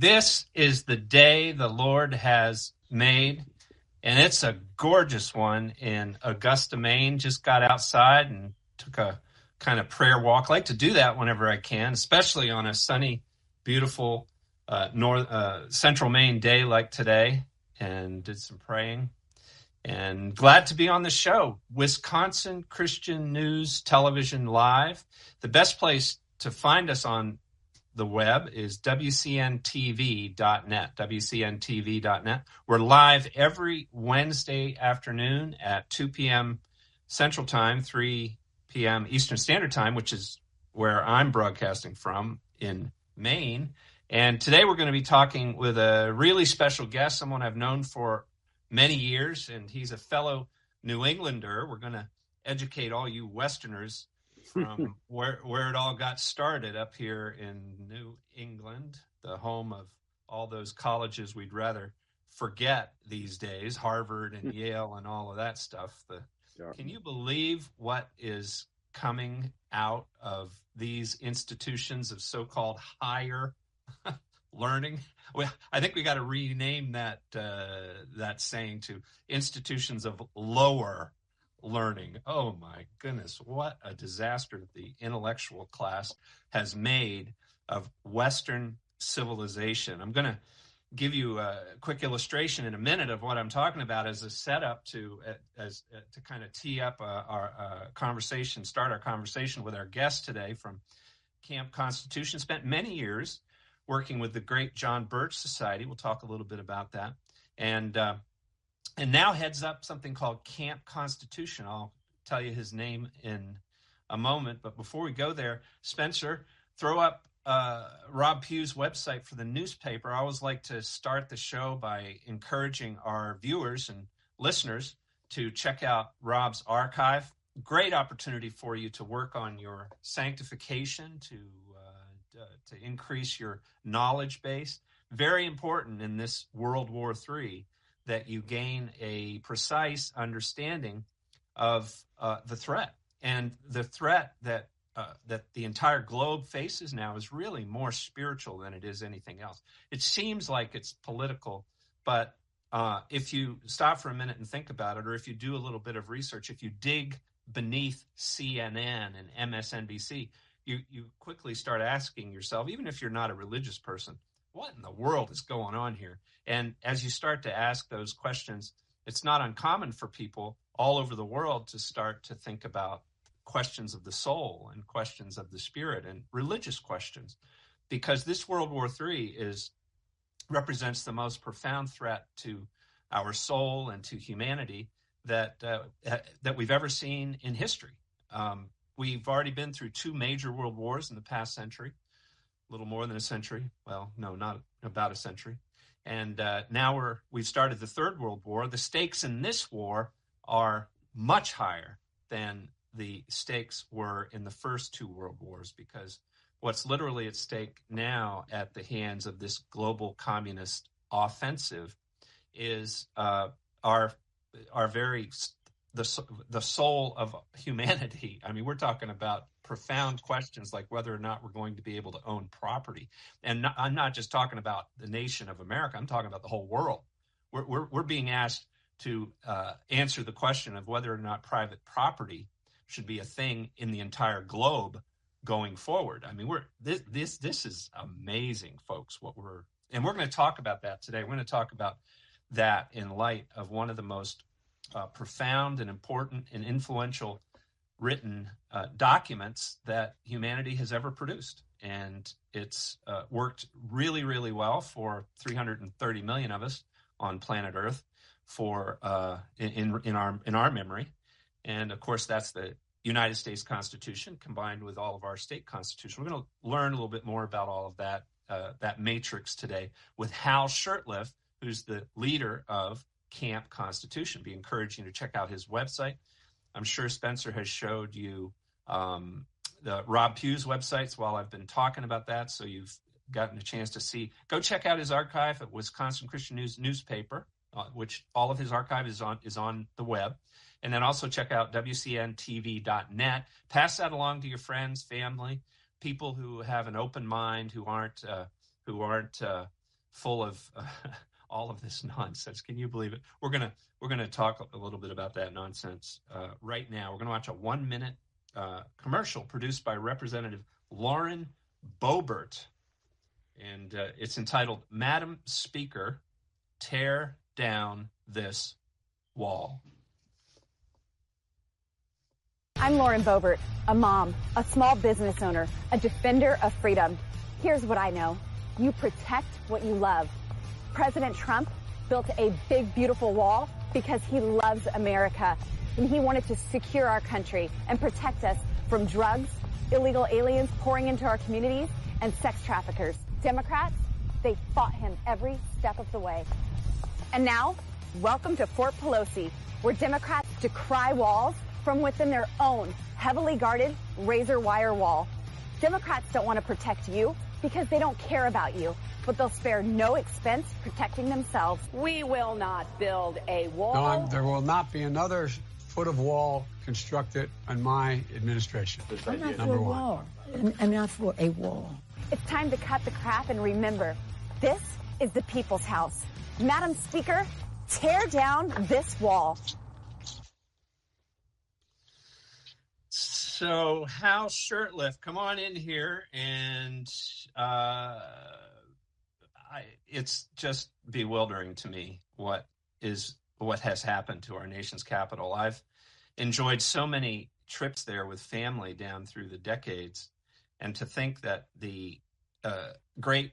This is the day the Lord has made, and it's a gorgeous one in Augusta, Maine. Just got outside and took a kind of prayer walk. I like to do that whenever I can, especially on a sunny, beautiful uh, north uh, central Maine day like today, and did some praying. And glad to be on the show, Wisconsin Christian News Television Live. The best place to find us on the web is WCNTV.net, WCNTV.net. We're live every Wednesday afternoon at 2 p.m. Central Time, 3 p.m. Eastern Standard Time, which is where I'm broadcasting from in Maine. And today we're going to be talking with a really special guest, someone I've known for many years, and he's a fellow New Englander. We're going to educate all you Westerners from where where it all got started up here in New England, the home of all those colleges we'd rather forget these days, Harvard and Yale and all of that stuff. The, Yeah. Can you believe what is coming out of these institutions of so-called higher learning? Well, I think we got to rename that uh, that saying to institutions of lower learning. Oh my goodness, what a disaster the intellectual class has made of Western civilization. I'm going to give you a quick illustration in a minute of what I'm talking about as a setup to as to kind of tee up uh, our uh, conversation, start our conversation with our guest today from Camp Constitution. Spent many years working with the great John Birch Society. We'll talk a little bit about that, and uh, and now heads up something called Camp Constitution. I'll tell you his name in a moment, but before we go there, Spencer, throw up uh, Rob Pue's website for the newspaper. I always like to start the show by encouraging our viewers and listeners to check out Rob's archive. Great opportunity for you to work on your sanctification, to uh, to increase your knowledge base. Very important in this World War III that you gain a precise understanding of uh, the threat and the threat that uh, that the entire globe faces now is really more spiritual than it is anything else. It seems like it's political, but uh, if you stop for a minute and think about it, or if you do a little bit of research, if you dig beneath CNN and MSNBC, you you quickly start asking yourself, even if you're not a religious person, what in the world is going on here? And as you start to ask those questions, it's not uncommon for people all over the world to start to think about questions of the soul and questions of the spirit and religious questions because this world war iii is represents the most profound threat to our soul and to humanity that uh, that we've ever seen in history um, we've already been through two major world wars in the past century little more than a century. Well no not about a century. And uh, now we're we've started the third world war. The stakes in this war are much higher than the stakes were in the first two world wars because what's literally at stake now at the hands of this global communist offensive is uh, our are very the the soul of humanity. I mean, we're talking about profound questions like whether or not we're going to be able to own property. And not, I'm not just talking about the nation of America. I'm talking about the whole world. We're we're, we're being asked to uh, answer the question of whether or not private property should be a thing in the entire globe going forward. I mean, we're this this this is amazing, folks. What we're and we're going to talk about that today. We're going to talk about that in light of one of the most uh, profound and important and influential written uh, documents that humanity has ever produced. And it's uh, worked really, really well for 330 million of us on planet Earth for uh, in, in our in our memory. And of course, that's the United States Constitution combined with all of our state constitution. We're going to learn a little bit more about all of that uh, that matrix today with Hal Shurtleff, who's the leader of Camp Constitution. Be encouraging to check out his website. I'm sure Spencer has showed you um, the Rob Pue's websites while I've been talking about that, so you've gotten a chance to see. Go check out his archive at Wisconsin Christian News newspaper, uh, which all of his archive is on is on the web. And then also check out WCNTV.net. Pass that along to your friends, family, people who have an open mind, who aren't uh, who aren't uh, full of all of this nonsense. Can you believe it? We're gonna we're gonna talk a little bit about that nonsense uh, right now. We're gonna watch a one minute uh, commercial produced by Representative Lauren Boebert, and uh, it's entitled "Madam Speaker, Tear Down This Wall." I'm Lauren Boebert, a mom, a small business owner, a defender of freedom. Here's what I know. You protect what you love. President Trump built a big, beautiful wall because he loves America and he wanted to secure our country and protect us from drugs, illegal aliens pouring into our communities, and sex traffickers. Democrats, they fought him every step of the way. And now, welcome to Fort Pelosi, where Democrats decry walls from within their own heavily guarded razor wire wall. Democrats don't want to protect you because they don't care about you but they'll spare no expense protecting themselves. We will not build a wall. No, there will not be another foot of wall constructed in my administration. I'm not Number for a one. wall. I'm not for a wall. It's time to cut the crap and remember, this is the people's house. Madam Speaker, tear down this wall. So, Hal Shurtleff, come on in here and uh, I, it's just bewildering to me what is what has happened to our nation's capital. I've enjoyed so many trips there with family down through the decades, and to think that the uh, great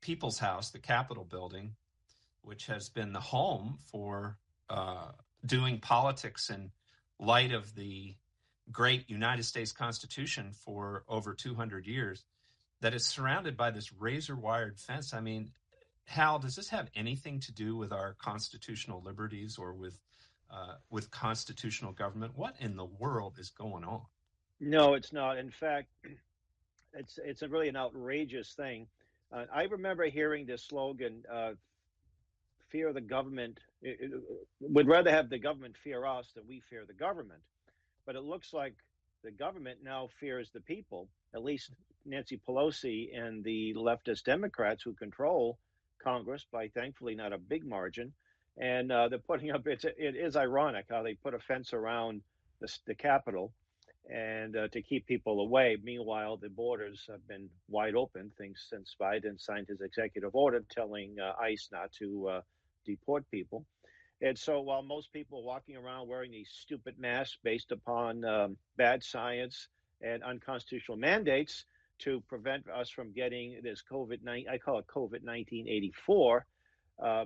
People's House, the Capitol building, which has been the home for uh, doing politics in light of the great United States Constitution for over 200 years, that is surrounded by this razor wired fence. I mean, Hal, does this have anything to do with our constitutional liberties or with uh, with constitutional government? What in the world is going on? No, it's not. In fact, it's it's really an outrageous thing. Uh, I remember hearing this slogan: uh, "Fear the government." It, it, would rather have the government fear us than we fear the government. But it looks like the government now fears the people. At least Nancy Pelosi and the leftist Democrats who control Congress by thankfully not a big margin. And uh, they're putting up, it's, it is ironic how they put a fence around the, the Capitol and uh, to keep people away. Meanwhile, the borders have been wide open, things since Biden signed his executive order telling uh, ICE not to uh, deport people. And so while most people are walking around wearing these stupid masks based upon um, bad science and unconstitutional mandates to prevent us from getting this COVID 19, I call it COVID 1984, uh,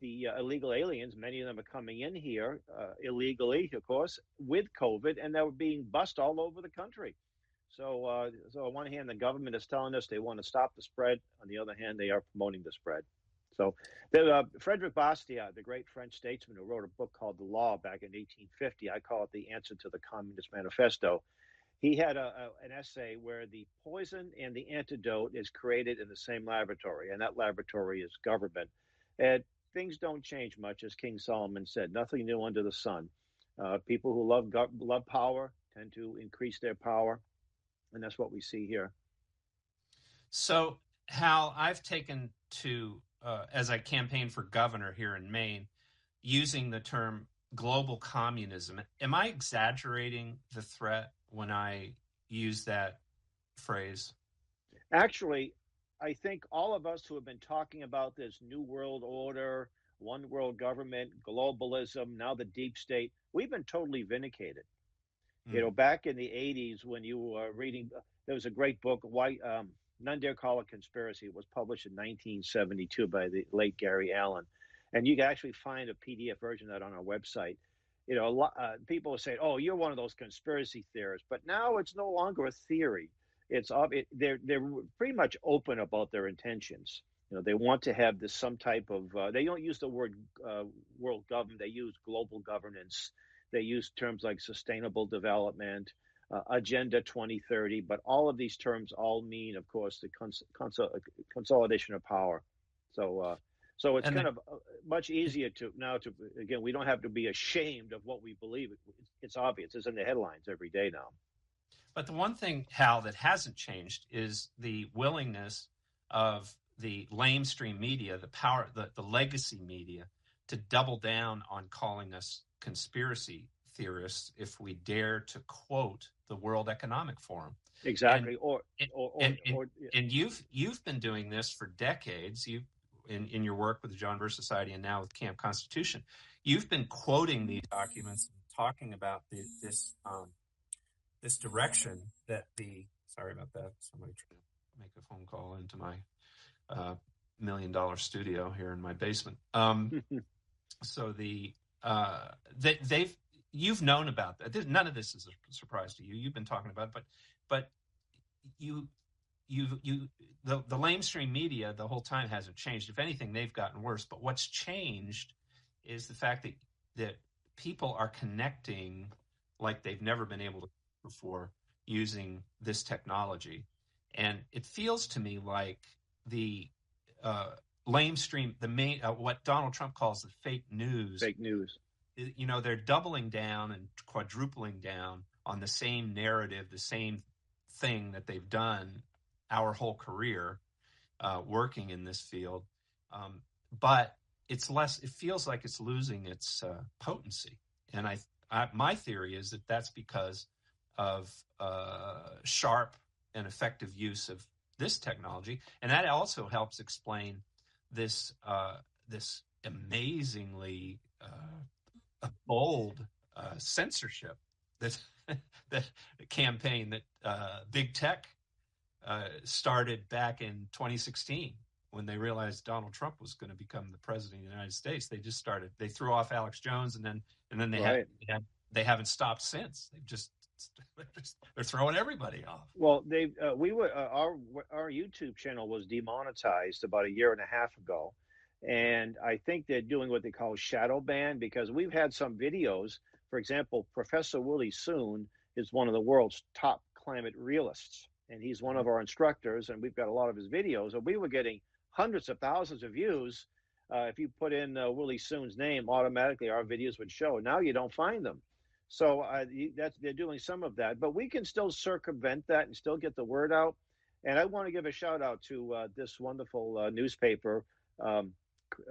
the uh, illegal aliens, many of them are coming in here uh, illegally, of course, with COVID, and they're being bussed all over the country. So, uh, so on one hand, the government is telling us they want to stop the spread. On the other hand, they are promoting the spread. So, the, uh, Frederick Bastiat, the great French statesman who wrote a book called The Law back in 1850, I call it the answer to the Communist Manifesto. He had a, a, an essay where the poison and the antidote is created in the same laboratory, and that laboratory is government. And things don't change much, as King Solomon said. Nothing new under the sun. Uh, people who love love power tend to increase their power, and that's what we see here. So, Hal, I've taken to uh, as I campaign for governor here in Maine, using the term global communism. Am I exaggerating the threat when I use that phrase? Actually, I think all of us who have been talking about this new world order, one world government, globalism, now the deep state, we've been totally vindicated. Mm. You know, back in the 80s when you were reading, there was a great book, Why um, None Dare Call It Conspiracy. It was published in 1972 by the late Gary Allen. And you can actually find a PDF version of that on our website. You know, lot, uh, people say, "Oh, you're one of those conspiracy theorists," but now it's no longer a theory. It's it, they're they're pretty much open about their intentions. You know, they want to have this some type of. Uh, they don't use the word uh, world government. They use global governance. They use terms like sustainable development, uh, Agenda 2030. But all of these terms all mean, of course, the cons- cons- consolidation of power. So uh, so it's and kind the, of uh, much easier to now to again we don't have to be ashamed of what we believe. It's obvious. It's in the headlines every day now. But the one thing, Hal, that hasn't changed is the willingness of the lamestream media, the power, the, the legacy media, to double down on calling us conspiracy theorists if we dare to quote the World Economic Forum. Exactly. And, or, or, or, and, and, and, you've you've been doing this for decades. You've in, in your work with the John Birch Society and now with Camp Constitution, you've been quoting these documents, and talking about the, this um, this direction that the sorry about that. Somebody trying to make a phone call into my uh, million dollar studio here in my basement. Um, so the uh, they, they've you've known about that. None of this is a surprise to you. You've been talking about, it, but but you you you the the lamestream media the whole time hasn't changed. If anything, they've gotten worse. But what's changed is the fact that that people are connecting like they've never been able to before using this technology, and it feels to me like the uh, lamestream, the main uh, what Donald Trump calls the fake news, fake news. You know, they're doubling down and quadrupling down on the same narrative, the same thing that they've done our whole career uh, working in this field. Um, but it's less. It feels like it's losing its uh, potency, and I, I, my theory is that that's because of uh, sharp and effective use of this technology, and that also helps explain this uh, this amazingly uh, bold uh, censorship that that campaign that big tech uh, started back in 2016 when they realized Donald Trump was going to become the president of the United States. They just started. They threw off Alex Jones, and then and then they right. have, they haven't stopped since. They've just they're throwing everybody off. Well, they uh, we were uh, our our YouTube channel was demonetized about a year and a half ago, and I think they're doing what they call shadow ban because we've had some videos. For example, Professor Willie Soon is one of the world's top climate realists and he's one of our instructors, and we've got a lot of his videos. And we were getting hundreds of thousands of views. Uh, if you put in uh, Willie Soon's name, automatically our videos would show. Now you don't find them. So uh, that's they're doing some of that, but we can still circumvent that and still get the word out. And I want to give a shout out to uh, this wonderful uh, newspaper, um,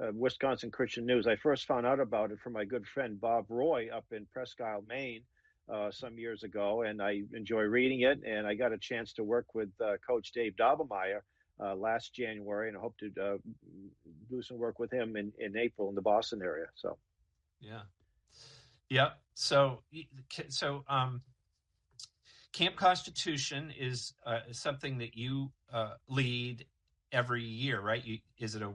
uh, Wisconsin Christian News. I first found out about it from my good friend Bob Roy up in Presque Isle, Maine uh, some years ago, and I enjoy reading it. And I got a chance to work with uh, Coach Dave Daubenmire uh, last January, and I hope to uh, do some work with him in, in April in the Boston area. So, yeah, yeah. So, so um, Camp Constitution is uh, something that you lead every year, right? You, is it a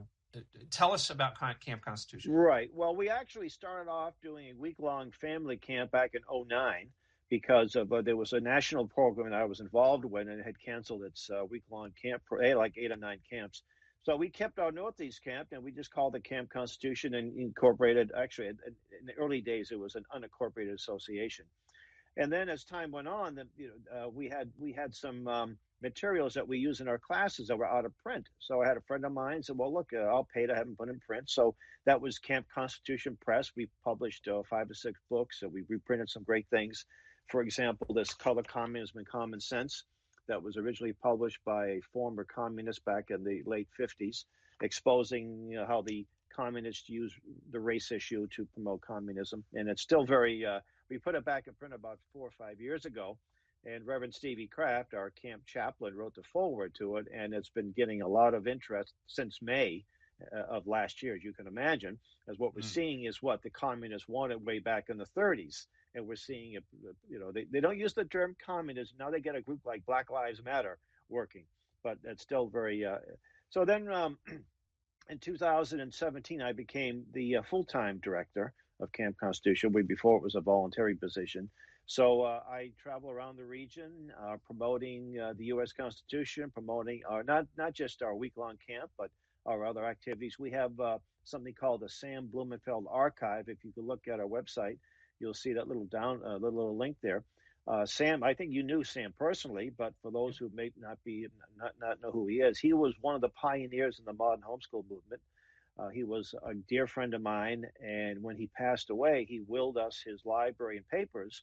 tell us about Camp Constitution. Right. Well, we actually started off doing a week long family camp back in 09 because of uh, there was a national program that I was involved with and it had canceled its uh, week long camp, eh, like eight or nine camps. So we kept our Northeast camp and we just called it Camp Constitution and incorporated, actually, in the early days, it was an unincorporated association. And then as time went on, the, you know, uh, we had we had some um, materials that we use in our classes that were out of print. So I had a friend of mine said, "Well, look, uh, I'll pay to have them put in print." So that was Camp Constitution Press. We published uh, five or six books. So we reprinted some great things. For example, this "Color Communism and Common Sense" that was originally published by a former communist back in the late 50s, exposing you know, how the communists use the race issue to promote communism. And it's still very, uh, we put it back in print about four or five years ago. And Reverend Stevie Craft, our camp chaplain, wrote the foreword to it, and it's been getting a lot of interest since May uh, of last year, as you can imagine. As what we're mm. seeing is what the communists wanted way back in the 30s, and we're seeing it. You know, they, they don't use the term communism now. They get a group like Black Lives Matter working, but it's still very. Uh, so then, um, in 2017, I became the uh, full-time director of Camp Constitution. Way before it was a voluntary position. So uh, I travel around the region, uh, promoting uh, the U.S. Constitution, promoting our not not just our week-long camp, but our other activities. We have uh, something called the Sam Blumenfeld Archive. If you could look at our website, you'll see that little down uh, little, little link there. Uh, Sam, I think you knew Sam personally, but for those who may not be not not know who he is, he was one of the pioneers in the modern homeschool movement. Uh, he was a dear friend of mine, and when he passed away, he willed us his library and papers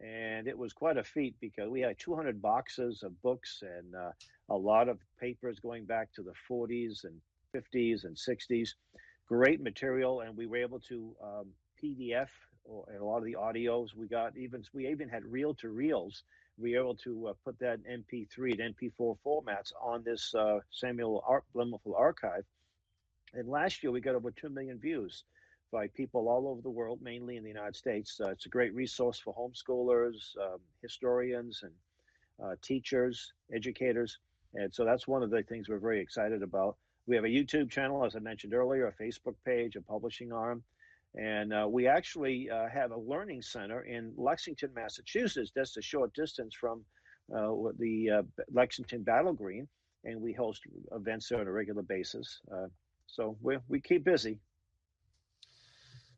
and it was quite a feat because we had 200 boxes of books and uh, a lot of papers going back to the 40s and 50s and 60s. Great material, and we were able to um, PDF or, a lot of the audios we got. Even we even had reel to reels. We were able to uh, put that in MP3 and MP4 formats on this uh, Samuel Ar- archive. And last year we got over two million views by people all over the world, mainly in the United States. Uh, it's a great resource for homeschoolers, um, historians, and uh, teachers, educators. And so that's one of the things we're very excited about. We have a YouTube channel, as I mentioned earlier, a Facebook page, a publishing arm. And uh, we actually uh, have a learning center in Lexington, Massachusetts, just a short distance from uh, the uh, Lexington Battle Green. And we host events there on a regular basis. so we we keep busy.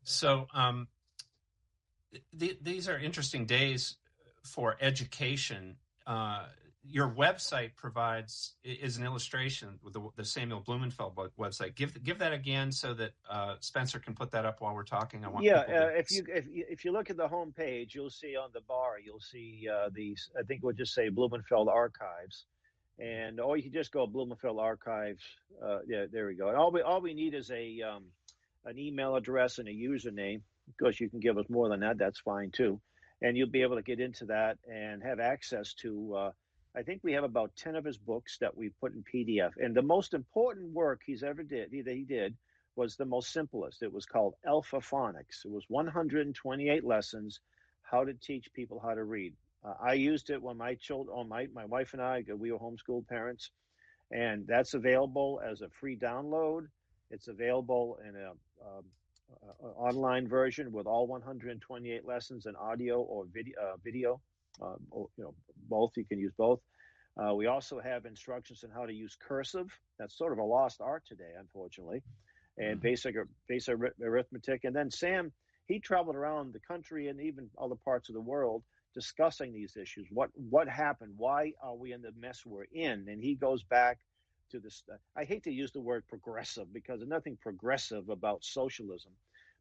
So um, th- these are interesting days for education. Uh, your website provides is an illustration with the, the, Samuel Blumenfeld website. Give give that again so that uh, Spencer can put that up while we're talking. I want yeah. Uh, if you if you, if you look at the home page, you'll see on the bar you'll see uh, these. I think we'll just say Blumenfeld Archives, and or you can just go Blumenfeld Archives. Uh, yeah, there we go. And all we all we need is a um, an email address and a username. Of course, you can give us more than that. That's fine too. And you'll be able to get into that and have access to. Uh, I think we have about ten of his books that we put in PDF. And the most important work he's ever did that he did was the most simplest. It was called Alpha Phonics. It was 128 lessons, how to teach people how to read. Uh, I used it when my children, on my my wife and I, we were homeschooled parents, and that's available as a free download. It's available in a um, uh, online version with all 128 lessons in audio or video. Uh, video, or, you know, both. You can use both. Uh, we also have instructions on how to use cursive. That's sort of a lost art today, unfortunately, and mm-hmm. basic basic arithmetic. And then Sam, he traveled around the country and even other parts of the world discussing these issues. What what happened? Why are we in the mess we're in? And he goes back to this. I hate to use the word progressive because there's nothing progressive about socialism,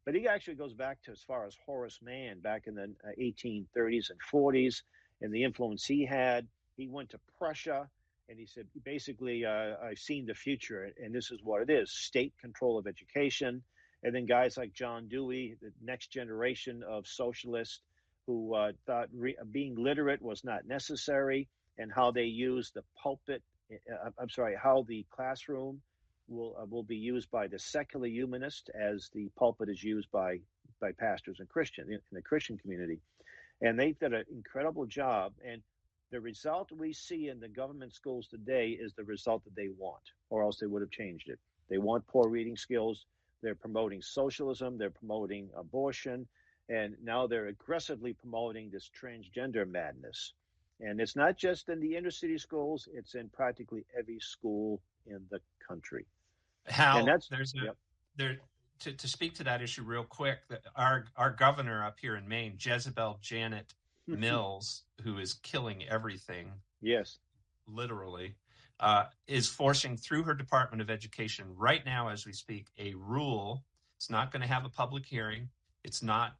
but he actually goes back to as far as Horace Mann back in the 1830s uh, and 40s and the influence he had. He went to Prussia and he said, basically, uh, I've seen the future, and this is what it is state control of education. And then guys like John Dewey, the next generation of socialists who uh, thought re- being literate was not necessary, and how they used the pulpit uh, I'm sorry, how the classroom will uh, will be used by the secular humanist as the pulpit is used by by pastors and Christian in, the Christian community, and they've done an incredible job. And the result we see in the government schools today is the result that they want, or else they would have changed it. They want poor reading skills. They're promoting socialism. They're promoting abortion, and now they're aggressively promoting this transgender madness. And it's not just in the inner city schools, it's in practically every school in the country. How and that's, there's a, yep. there to, to speak to that issue real quick, our our governor up here in Maine, Jezebel Janet Mills, who is killing everything. Yes. literally, uh, is forcing through her Department of Education right now, as we speak, a rule. It's not going to have a public hearing. It's not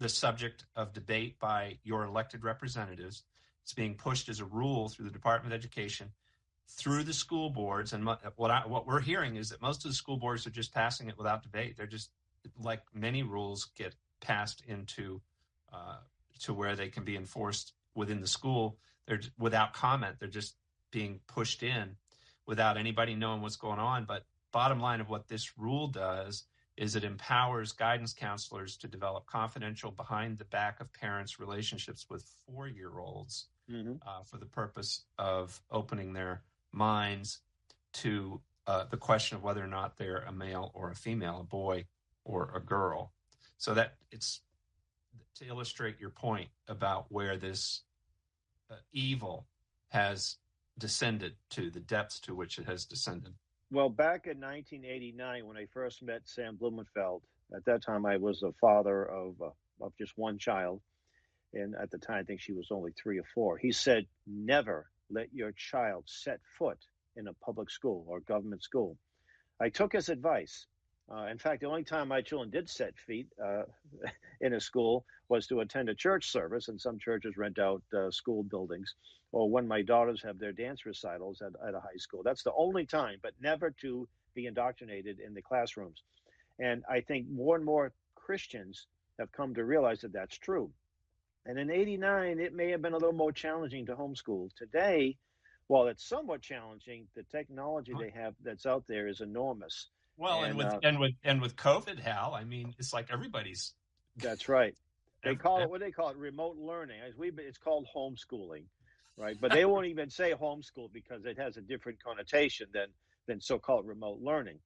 the subject of debate by your elected representatives. It's being pushed as a rule through the Department of Education, through the school boards. And what I, what we're hearing is that most of the school boards are just passing it without debate. They're just like many rules get passed into uh, to where they can be enforced within the school. They're without comment. They're just being pushed in without anybody knowing what's going on. But bottom line of what this rule does is it empowers guidance counselors to develop confidential behind the back of parents relationships with four year olds mm-hmm. uh, for the purpose of opening their minds to uh, the question of whether or not they're a male or a female, a boy or a girl. So that it's to illustrate your point about where this uh, evil has descended to the depths to which it has descended. Well, back in 1989, when I first met Sam Blumenfeld, at that time I was a father of uh, of just one child, and at the time I think she was only three or four. He said, "Never let your child set foot in a public school or government school." I took his advice. Uh, in fact, the only time my children did set feet uh, in a school was to attend a church service, and some churches rent out uh, school buildings, or when my daughters have their dance recitals at, at a high school. That's the only time, but never to be indoctrinated in the classrooms. And I think more and more Christians have come to realize that that's true. And in 89, it may have been a little more challenging to homeschool. Today, while it's somewhat challenging, the technology they have that's out there is enormous. Well, and, and with uh, and with and with COVID, Hal, I mean, it's like everybody's. That's right. They call it what they call it remote learning. As We it's called homeschooling, right? But they won't even say homeschool because it has a different connotation than than so-called remote learning.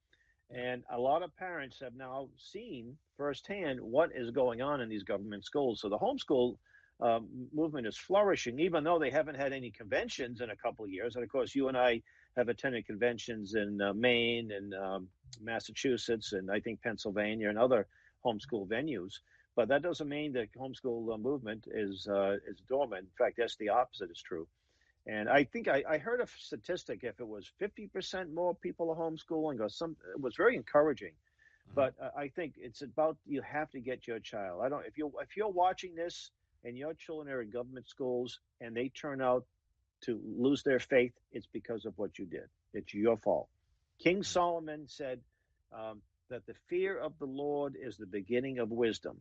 And a lot of parents have now seen firsthand what is going on in these government schools. So the homeschool um, movement is flourishing, even though they haven't had any conventions in a couple of years. And of course, you and I have attended conventions in uh, Maine and um, Massachusetts, and I think Pennsylvania and other homeschool venues. But that doesn't mean the homeschool uh, movement is uh, is dormant. In fact, that's the opposite is true. And I think I, I heard a statistic if it was 50% more people are homeschooling or some, it was very encouraging. Mm-hmm. But uh, I think it's about you have to get your child. I don't if you if you're watching this and your children are in government schools and they turn out to lose their faith, it's because of what you did. It's your fault. King mm-hmm. Solomon said um, that the fear of the Lord is the beginning of wisdom.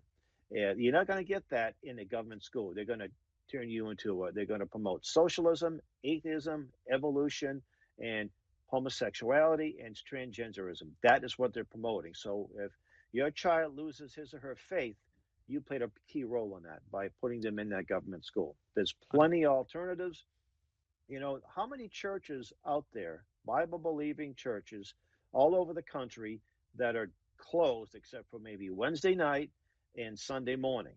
You're not going to get that in a government school. They're going to turn you into a, they're going to promote socialism, atheism, evolution, and homosexuality and transgenderism. That is what they're promoting. So if your child loses his or her faith, you played a key role in that by putting them in that government school. There's plenty of alternatives. You know, how many churches out there, Bible believing churches all over the country that are closed except for maybe Wednesday night and Sunday morning.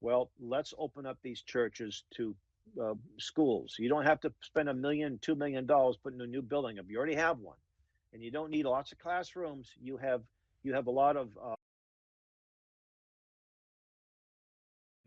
Well, let's open up these churches to uh, schools. You don't have to spend a million, two million dollars putting a new building up. You already have one, and you don't need lots of classrooms. You have you have a lot of uh,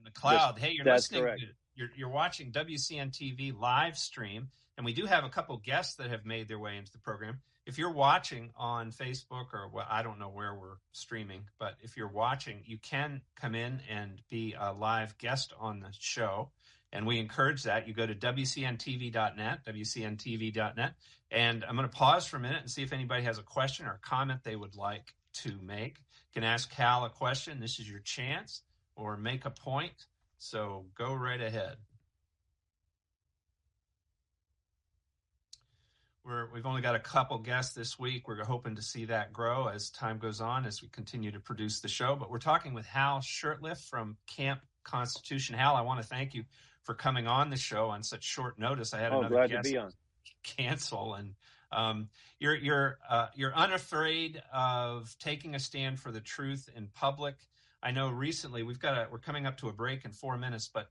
cloud. Hey, you're listening. Correct. You're you're watching WCN TV live stream, and we do have a couple guests that have made their way into the program if you're watching on Facebook or well, I don't know where we're streaming, but if you're watching, you can come in and be a live guest on the show. And we encourage that. You go to WCNTV.net, WCNTV.net. And I'm going to pause for a minute and see if anybody has a question or a comment they would like to make. You can ask Hal a question. This is your chance or make a point. So go right ahead. We're, we've only got a couple guests this week. We're hoping to see that grow as time goes on as we continue to produce the show. But we're talking with Hal Shurtleff from Camp Constitution. Hal, I want to thank you for coming on the show on such short notice. I had oh, another guest cancel, and um, you're you're uh, you're unafraid of taking a stand for the truth in public. I know recently we've got a we're coming up to a break in four minutes, but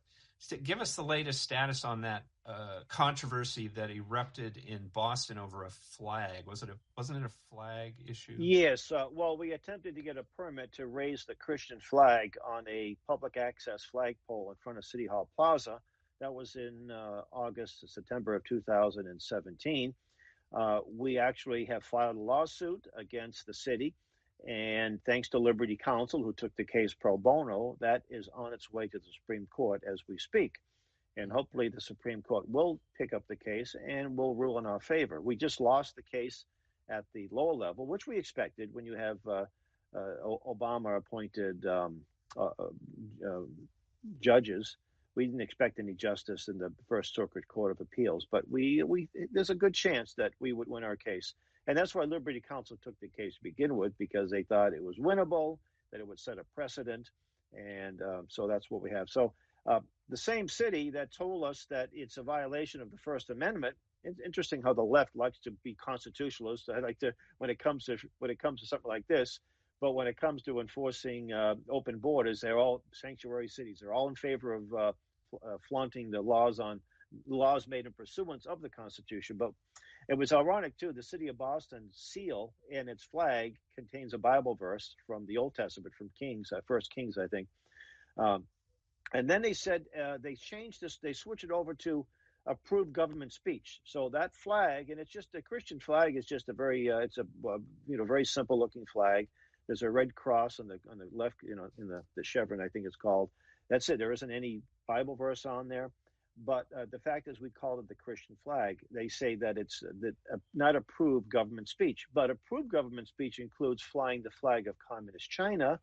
give us the latest status on that uh, controversy that erupted in Boston over a flag. Was it a wasn't it a flag issue? Yes. Uh, well, we attempted to get a permit to raise the Christian flag on a public access flagpole in front of City Hall Plaza That was in uh, August, September of 2017. Uh, we actually have filed a lawsuit against the city. And thanks to Liberty Counsel, who took the case pro bono, that is on its way to the Supreme Court as we speak. And hopefully, the Supreme Court will pick up the case and will rule in our favor. We just lost the case at the lower level, which we expected when you have uh, uh, Obama appointed um, uh, uh, judges. We didn't expect any justice in the First Circuit Court of Appeals, but we, we there's a good chance that we would win our case. And that's why Liberty Counsel took the case to begin with, because they thought it was winnable, that it would set a precedent. And uh, so that's what we have. So uh, the same city that told us that it's a violation of the First Amendment. It's interesting how the left likes to be constitutionalist. I like to when it comes to when it comes to something like this, but when it comes to enforcing uh, open borders, they're all sanctuary cities. They're all in favor of uh, uh, flaunting the laws on laws made in pursuance of the Constitution. But it was ironic too. The city of Boston seal in its flag contains a Bible verse from the Old Testament, from Kings, uh, First Kings, I think. Um, and then they said uh, they changed this. They switched it over to approved government speech. So that flag, and it's just a Christian flag. It's just a very, uh, it's a uh, you know very simple looking flag. There's a red cross on the on the left, you know, in the the chevron, I think it's called. That's it. There isn't any Bible verse on there. But uh, the fact is, we call it the Christian flag. They say that it's uh, that uh, not approved government speech, but approved government speech includes flying the flag of communist China,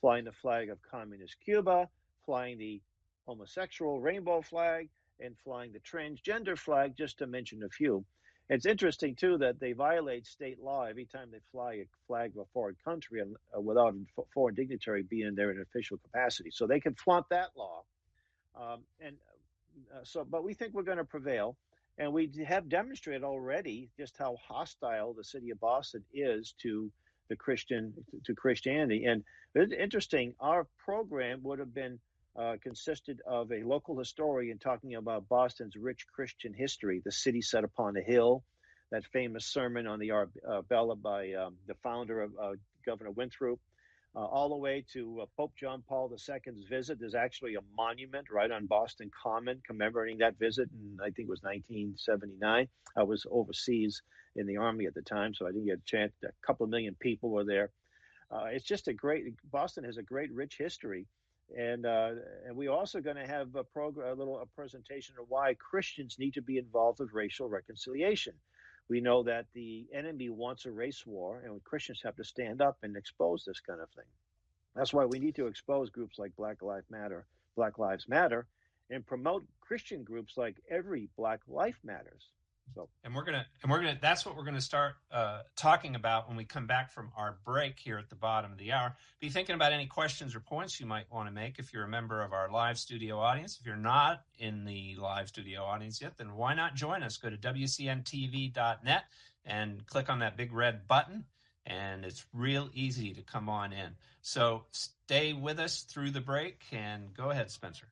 flying the flag of communist Cuba, flying the homosexual rainbow flag, and flying the transgender flag, just to mention a few. It's interesting too that they violate state law every time they fly a flag of a foreign country and, uh, without a foreign dignitary being there in official capacity. So they can flaunt that law. Um, and uh, so, but we think we're going to prevail, and we have demonstrated already just how hostile the city of Boston is to the Christian to Christianity. And it's interesting. Our program would have been uh, consisted of a local historian talking about Boston's rich Christian history, the city set upon a hill, that famous sermon on the Arbella by um, the founder of uh, Governor Winthrop, uh, all the way to uh, Pope John Paul II's visit. There's actually a monument right on Boston Common commemorating that visit, and I think it was 1979. I was overseas in the army at the time, so I didn't get a chance. A couple of million people were there. Uh, it's just a great. Boston has a great, rich history, and uh, and we're also going to have a program, a little a presentation of why Christians need to be involved with racial reconciliation. We know that the enemy wants a race war, and Christians have to stand up and expose this kind of thing. That's why we need to expose groups like Black Lives Matter, Black Lives Matter, and promote Christian groups like Every Black Life Matters. So, and we're gonna, and we're gonna. That's what we're gonna start uh, talking about when we come back from our break here at the bottom of the hour. Be thinking about any questions or points you might want to make if you're a member of our live studio audience. If you're not in the live studio audience yet, then why not join us? Go to wcntv.net and click on that big red button, and it's real easy to come on in. So stay with us through the break, and go ahead, Spencer.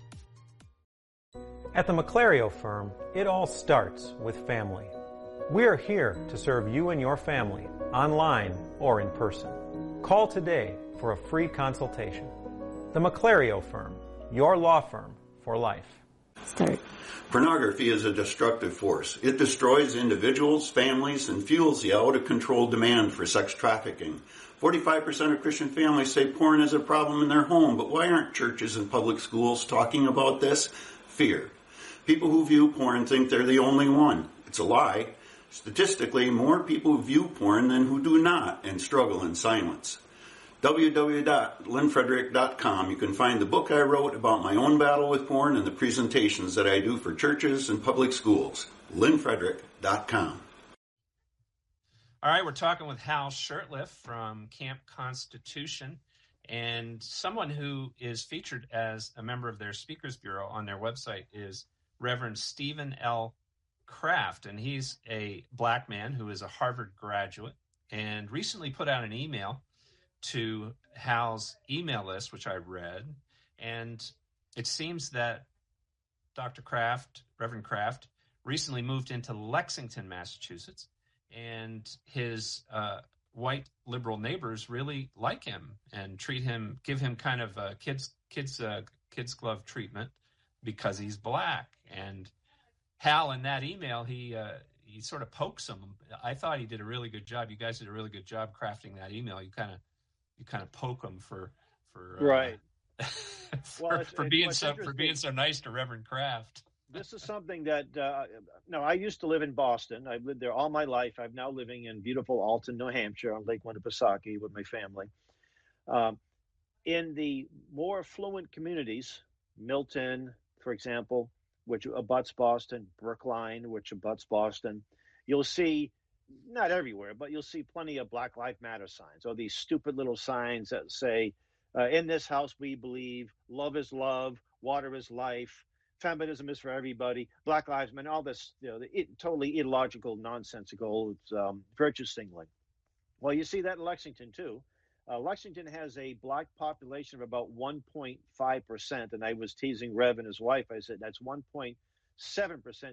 At the McClario firm, it all starts with family. We are here to serve you and your family, online or in person. Call today for a free consultation. The McClario firm, your law firm for life. Start. Pornography is a destructive force. It destroys individuals, families, and fuels the out of control demand for sex trafficking. 45% of Christian families say porn is a problem in their home, but why aren't churches and public schools talking about this? Fear. People who view porn think they're the only one. It's a lie. Statistically, more people view porn than who do not and struggle in silence. www.lynnfrederick.com. You can find the book I wrote about my own battle with porn and the presentations that I do for churches and public schools. lynnfrederick.com. All right, we're talking with Hal Shurtleff from Camp Constitution and someone who is featured as a member of their speakers bureau on their website is Reverend Stephen L. Craft, and he's a black man who is a Harvard graduate and recently put out an email to Hal's email list, which I read, and it seems that Dr. Craft, Reverend Craft, recently moved into Lexington, Massachusetts, and his uh, white liberal neighbors really like him and treat him, give him kind of a kids kids uh, kids glove treatment because he's black. And Hal, in that email, he uh, he sort of pokes him. I thought he did a really good job. You guys did a really good job crafting that email. You kind of you kind of poke him for for uh, right for, well, for being so for being so nice to Reverend Craft. this is something that uh, no, I used to live in Boston. I've lived there all my life. I'm now living in beautiful Alton, New Hampshire, on Lake Winnipesaukee with my family. Um, in the more affluent communities, Milton, for example, which abuts Boston, Brookline, which abuts Boston, you'll see not everywhere, but you'll see plenty of Black Lives Matter signs or these stupid little signs that say, uh, "In this house we believe, love is love, water is life." Feminism is for everybody. Black Lives Matter, all this, you know, the, it, totally illogical, nonsensical um, virtue signaling. Well, you see that in Lexington too. Uh, Lexington has a black population of about 1.5%. And I was teasing Rev and his wife. I said, that's 1.7%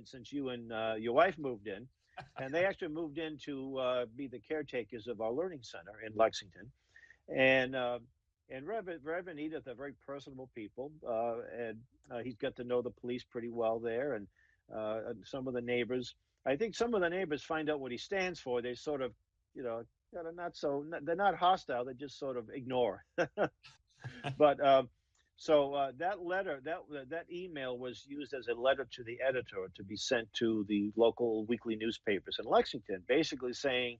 since you and uh, your wife moved in. and they actually moved in to uh, be the caretakers of our learning center in Lexington. And uh, and Rev, Rev and Edith are very personable people, uh, and uh, he's got to know the police pretty well there, and, and some of the neighbors. I think some of the neighbors find out what he stands for. They sort of, you know, they're not so they're not hostile. They just sort of ignore. but um, so uh, that letter, that that email was used as a letter to the editor to be sent to the local weekly newspapers in Lexington, basically saying,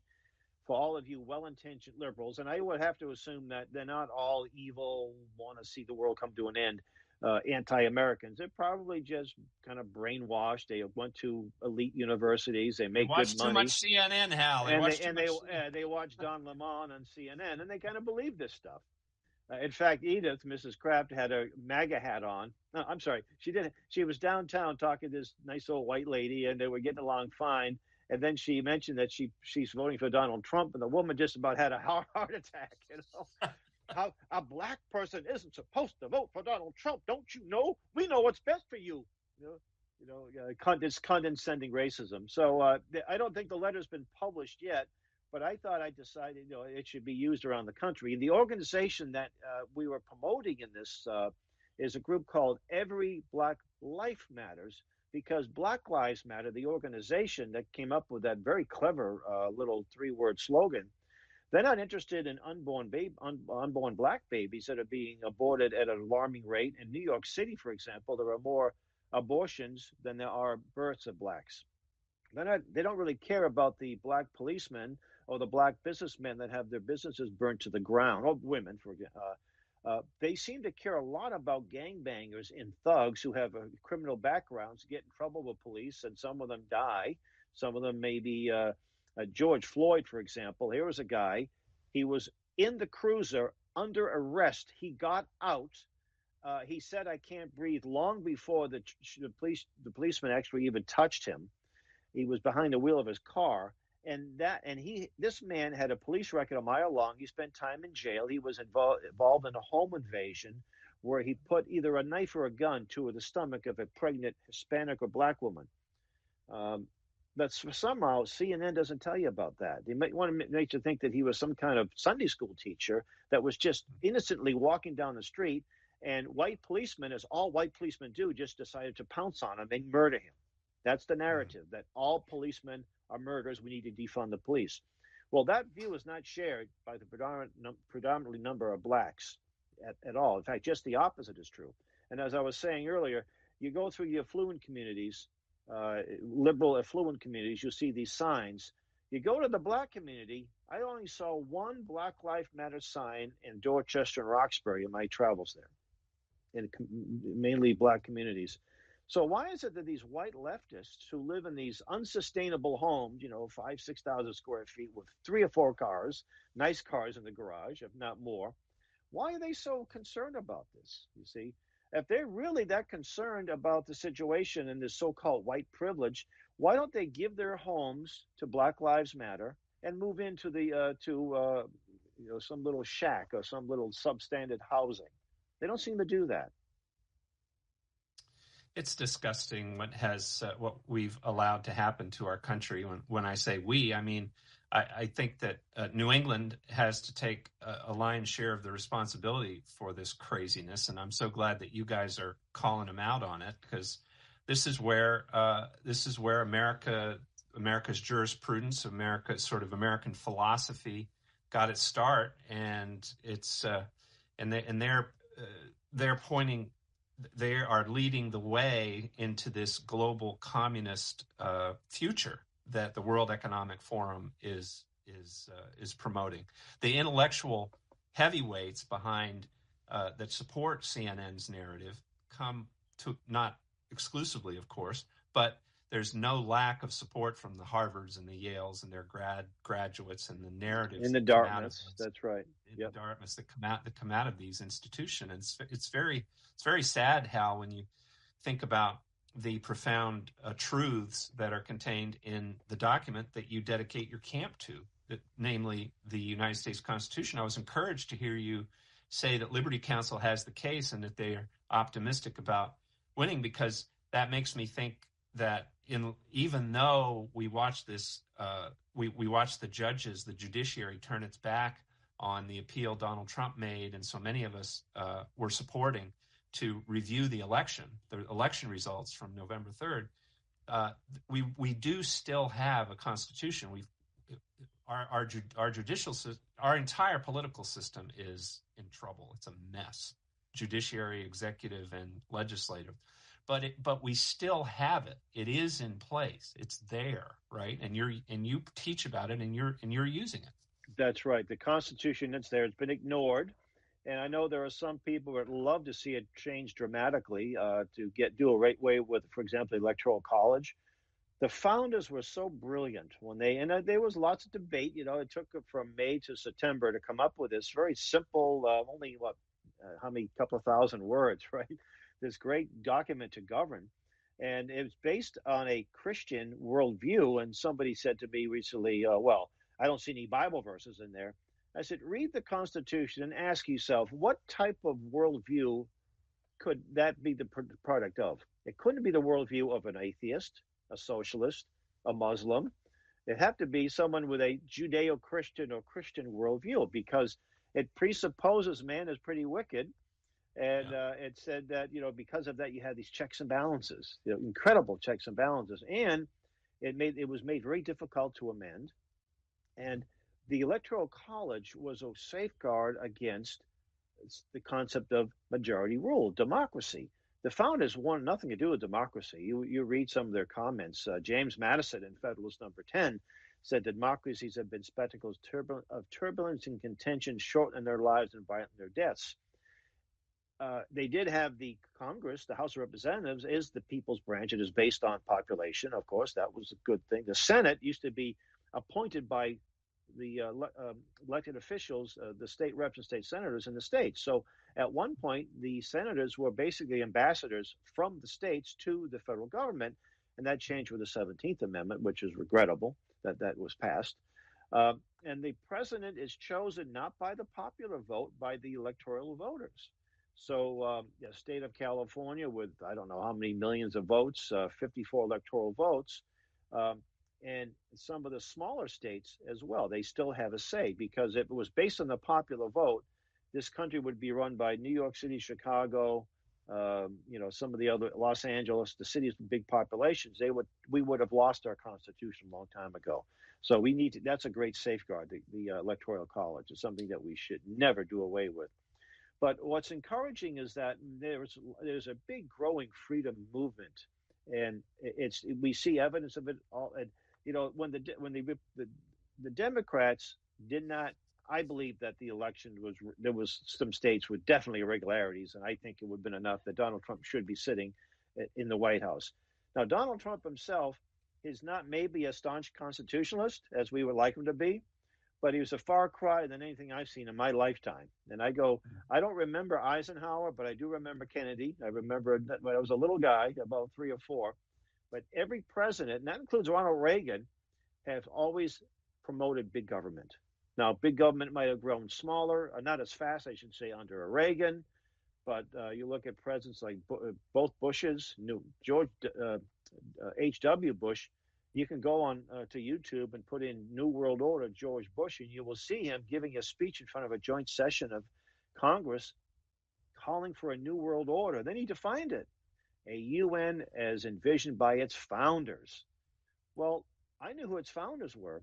for all of you well-intentioned liberals, and I would have to assume that they're not all evil, want to see the world come to an end uh, anti-Americans. They're probably just kind of brainwashed. They went to elite universities. They make watch good money. too much CNN, Hal. They and they, and they, uh, they watch Don Lemon on CNN, and they kind of believe this stuff. Uh, in fact, Edith, Mrs. Craft, had a MAGA hat on. No, I'm sorry, she didn't. She was downtown talking to this nice old white lady, and they were getting along fine. And then she mentioned that she she's voting for Donald Trump, and the woman just about had a heart attack. You know, how a black person isn't supposed to vote for Donald Trump. Don't you know? We know what's best for you. You know, you know, uh, it's condescending racism. So uh, I don't think the letter's been published yet, but I thought I decided you know it should be used around the country. And the organization that uh, we were promoting in this uh, is a group called Every Black Life Matters. Because Black Lives Matter, the organization that came up with that very clever uh, little three-word slogan, they're not interested in unborn baby, un, unborn black babies that are being aborted at an alarming rate. In New York City, for example, there are more abortions than there are births of blacks. They're not, they don't really care about the black policemen or the black businessmen that have their businesses burnt to the ground, or women, for uh, uh, they seem to care a lot about gangbangers and thugs who have a criminal backgrounds, get in trouble with police, and some of them die. Some of them maybe uh, uh, George Floyd, for example, here was a guy, he was in the cruiser under arrest. He got out. Uh, he said, "I can't breathe." Long before the, the police, the policeman actually even touched him. He was behind the wheel of his car, and that, and he, this man had a police record a mile long. He spent time in jail. He was involved involved in a home invasion where he put either a knife or a gun to the stomach of a pregnant Hispanic or black woman. Um, but somehow CNN doesn't tell you about that. They might want to make you think that he was some kind of Sunday school teacher that was just mm. innocently walking down the street, and white policemen, as all white policemen do, just decided to pounce on him and murder him. That's the mm. narrative that all policemen are murderers. We need to defund the police. Well, that view is not shared by the predominant, predominantly number of blacks at, at all. In fact, just the opposite is true. And as I was saying earlier, You go through the affluent communities, uh, liberal affluent communities, you'll see these signs. You go to the black community, I only saw one Black Lives Matter sign in Dorchester and Roxbury in my travels there, in mainly black communities. So why is it that these white leftists who live in these unsustainable homes, you know, five, six thousand square feet with three or four cars, nice cars in the garage, if not more, why are they so concerned about this? You see, if they're really that concerned about the situation and this so-called white privilege, why don't they give their homes to Black Lives Matter and move into the uh, to uh, you know some little shack or some little substandard housing? They don't seem to do that. It's disgusting what has uh, what we've allowed to happen to our country. When when I say we, I mean I, I think that uh, New England has to take a, a, lion's share of the responsibility for this craziness, and I'm so glad that you guys are calling them out on it because this is where uh, this is where America America's jurisprudence, America sort of American philosophy got its start, and it's uh, and they and they're uh, they're pointing they are leading the way into this global communist uh, future that the World Economic Forum is is uh, is promoting. The intellectual heavyweights behind uh, that support CNN's narrative come to not exclusively, of course, but there's no lack of support from the Harvards and the Yales and their grad graduates and the narratives in the Dartmouths. That's right. In yep. the Dartmouths that come out that come out of these institutions. And it's, it's very it's very sad how when you think about the profound uh, truths that are contained in the document that you dedicate your camp to, that, namely the United States Constitution. I was encouraged to hear you say that Liberty Counsel has the case and that they are optimistic about winning because that makes me think that in even though we watch this, uh, we we watch the judges, the judiciary turn its back on the appeal Donald Trump made, and so many of us uh, were supporting to review the election, the election results from November 3rd, uh, we we do still have a constitution. We our our our judicial our entire political system is in trouble. It's a mess, judiciary, executive, and legislative. But it, but we still have it. It is in place. It's there, right? And you're and you teach about it, and you're and you're using it. That's right. The Constitution that's there. It's been ignored and I know there are some people that love to see it change dramatically uh, to get do a right way with, for example, the electoral college. The founders were so brilliant when they and uh, there was lots of debate. You know, it took from May to September to come up with this very simple, uh, only what uh, how many couple of thousand words, right? This great document to govern, and it was based on a Christian worldview. And somebody said to me recently, uh, "Well, I don't see any Bible verses in there." I said, read the Constitution and ask yourself, what type of worldview could that be the product of? It couldn't be the worldview of an atheist, a socialist, a Muslim. It had to be someone with a Judeo Christian or Christian worldview because it presupposes man is pretty wicked. And yeah. uh, it said that, you know, because of that, you had these checks and balances, you know, incredible checks and balances. And it made it was made very difficult to amend. And the Electoral College was a safeguard against the concept of majority rule, democracy. The founders wanted nothing to do with democracy. You, you read some of their comments. Uh, James Madison in Federalist Number 10 said that democracies have been spectacles turbul- of turbulence and contention, shortening their lives and brightening their deaths. Uh, they did have the Congress, the House of Representatives, is the people's branch. It is based on population, of course. That was a good thing. The Senate used to be appointed by the uh, uh, elected officials, uh, the state reps and state senators in the states. So at one point, the senators were basically ambassadors from the states to the federal government, and that changed with the 17th Amendment, which is regrettable that that was passed. Uh, and the president is chosen not by the popular vote, by the electoral voters. So, um, the state of California, with I don't know how many millions of votes, uh, 54 electoral votes, um, and some of the smaller states as well. They still have a say because if it was based on the popular vote, this country would be run by New York City, Chicago, um, you know, some of the other Los Angeles, the cities with big populations. They would we would have lost our constitution a long time ago. So we need to. That's a great safeguard. The, the uh, electoral college is something that we should never do away with. But what's encouraging is that there's there's a big growing freedom movement, and it's we see evidence of it all. And you know when the when the the, the Democrats did not. I believe that the election was there was some states with definitely irregularities, and I think it would have been enough that Donald Trump should be sitting in the White House. Now, Donald Trump himself is not maybe a staunch constitutionalist as we would like him to be, but he was a far cry than anything I've seen in my lifetime. And I go, mm-hmm. I don't remember Eisenhower, but I do remember Kennedy. I remember when I was a little guy, about three or four. But every president, and that includes Ronald Reagan, have always promoted big government. Now, big government might have grown smaller, or not as fast, I should say, under Reagan. But uh, you look at presidents like uh, both Bushes, New George H.W. Uh, Bush, you can go on uh, to YouTube and put in New World Order George Bush, and you will see him giving a speech in front of a joint session of Congress calling for a new world order. Then he defined it a UN as envisioned by its founders. Well, I knew who its founders were.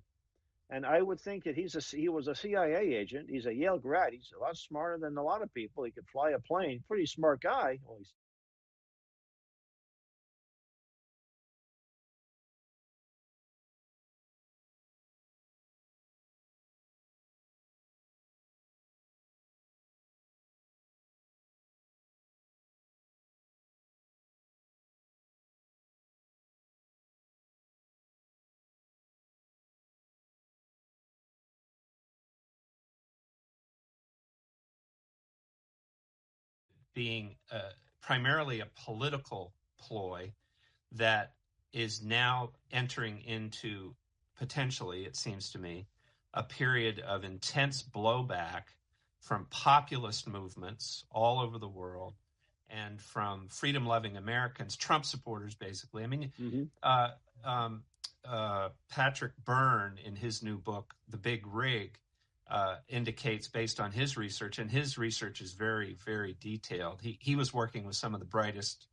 And I would think that he's a he was a CIA agent. He's a Yale grad. He's a lot smarter than a lot of people. He could fly a plane. Pretty smart guy. Well, being uh, primarily a political ploy that is now entering into potentially, it seems to me, a period of intense blowback from populist movements all over the world and from freedom loving Americans, Trump supporters, basically. I mean, mm-hmm. uh, um, uh, Patrick Byrne, in his new book, The Deep Rig, uh, indicates based on his research, and his research is very, very detailed. He he was working with some of the brightest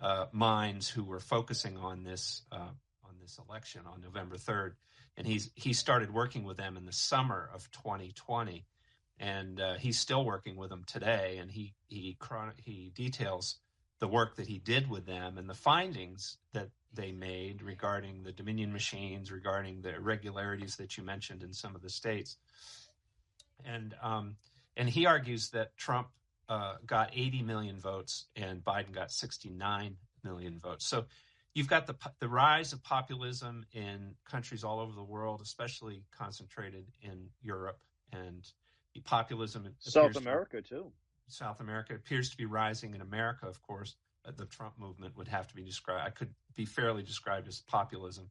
uh, minds who were focusing on this uh, on this election on November third, and he's he started working with them in the summer of 2020, and uh, he's still working with them today. And he he he details the work that he did with them and the findings that they made regarding the Dominion machines, regarding the irregularities that you mentioned in some of the states and um, and he argues that Trump uh, got 80 million votes and Biden got 69 million votes. So you've got the the rise of populism in countries all over the world, especially concentrated in Europe, and the populism South America to, too. South America appears to be rising in America, of course. The Trump movement would have to be described. I could be fairly described as populism,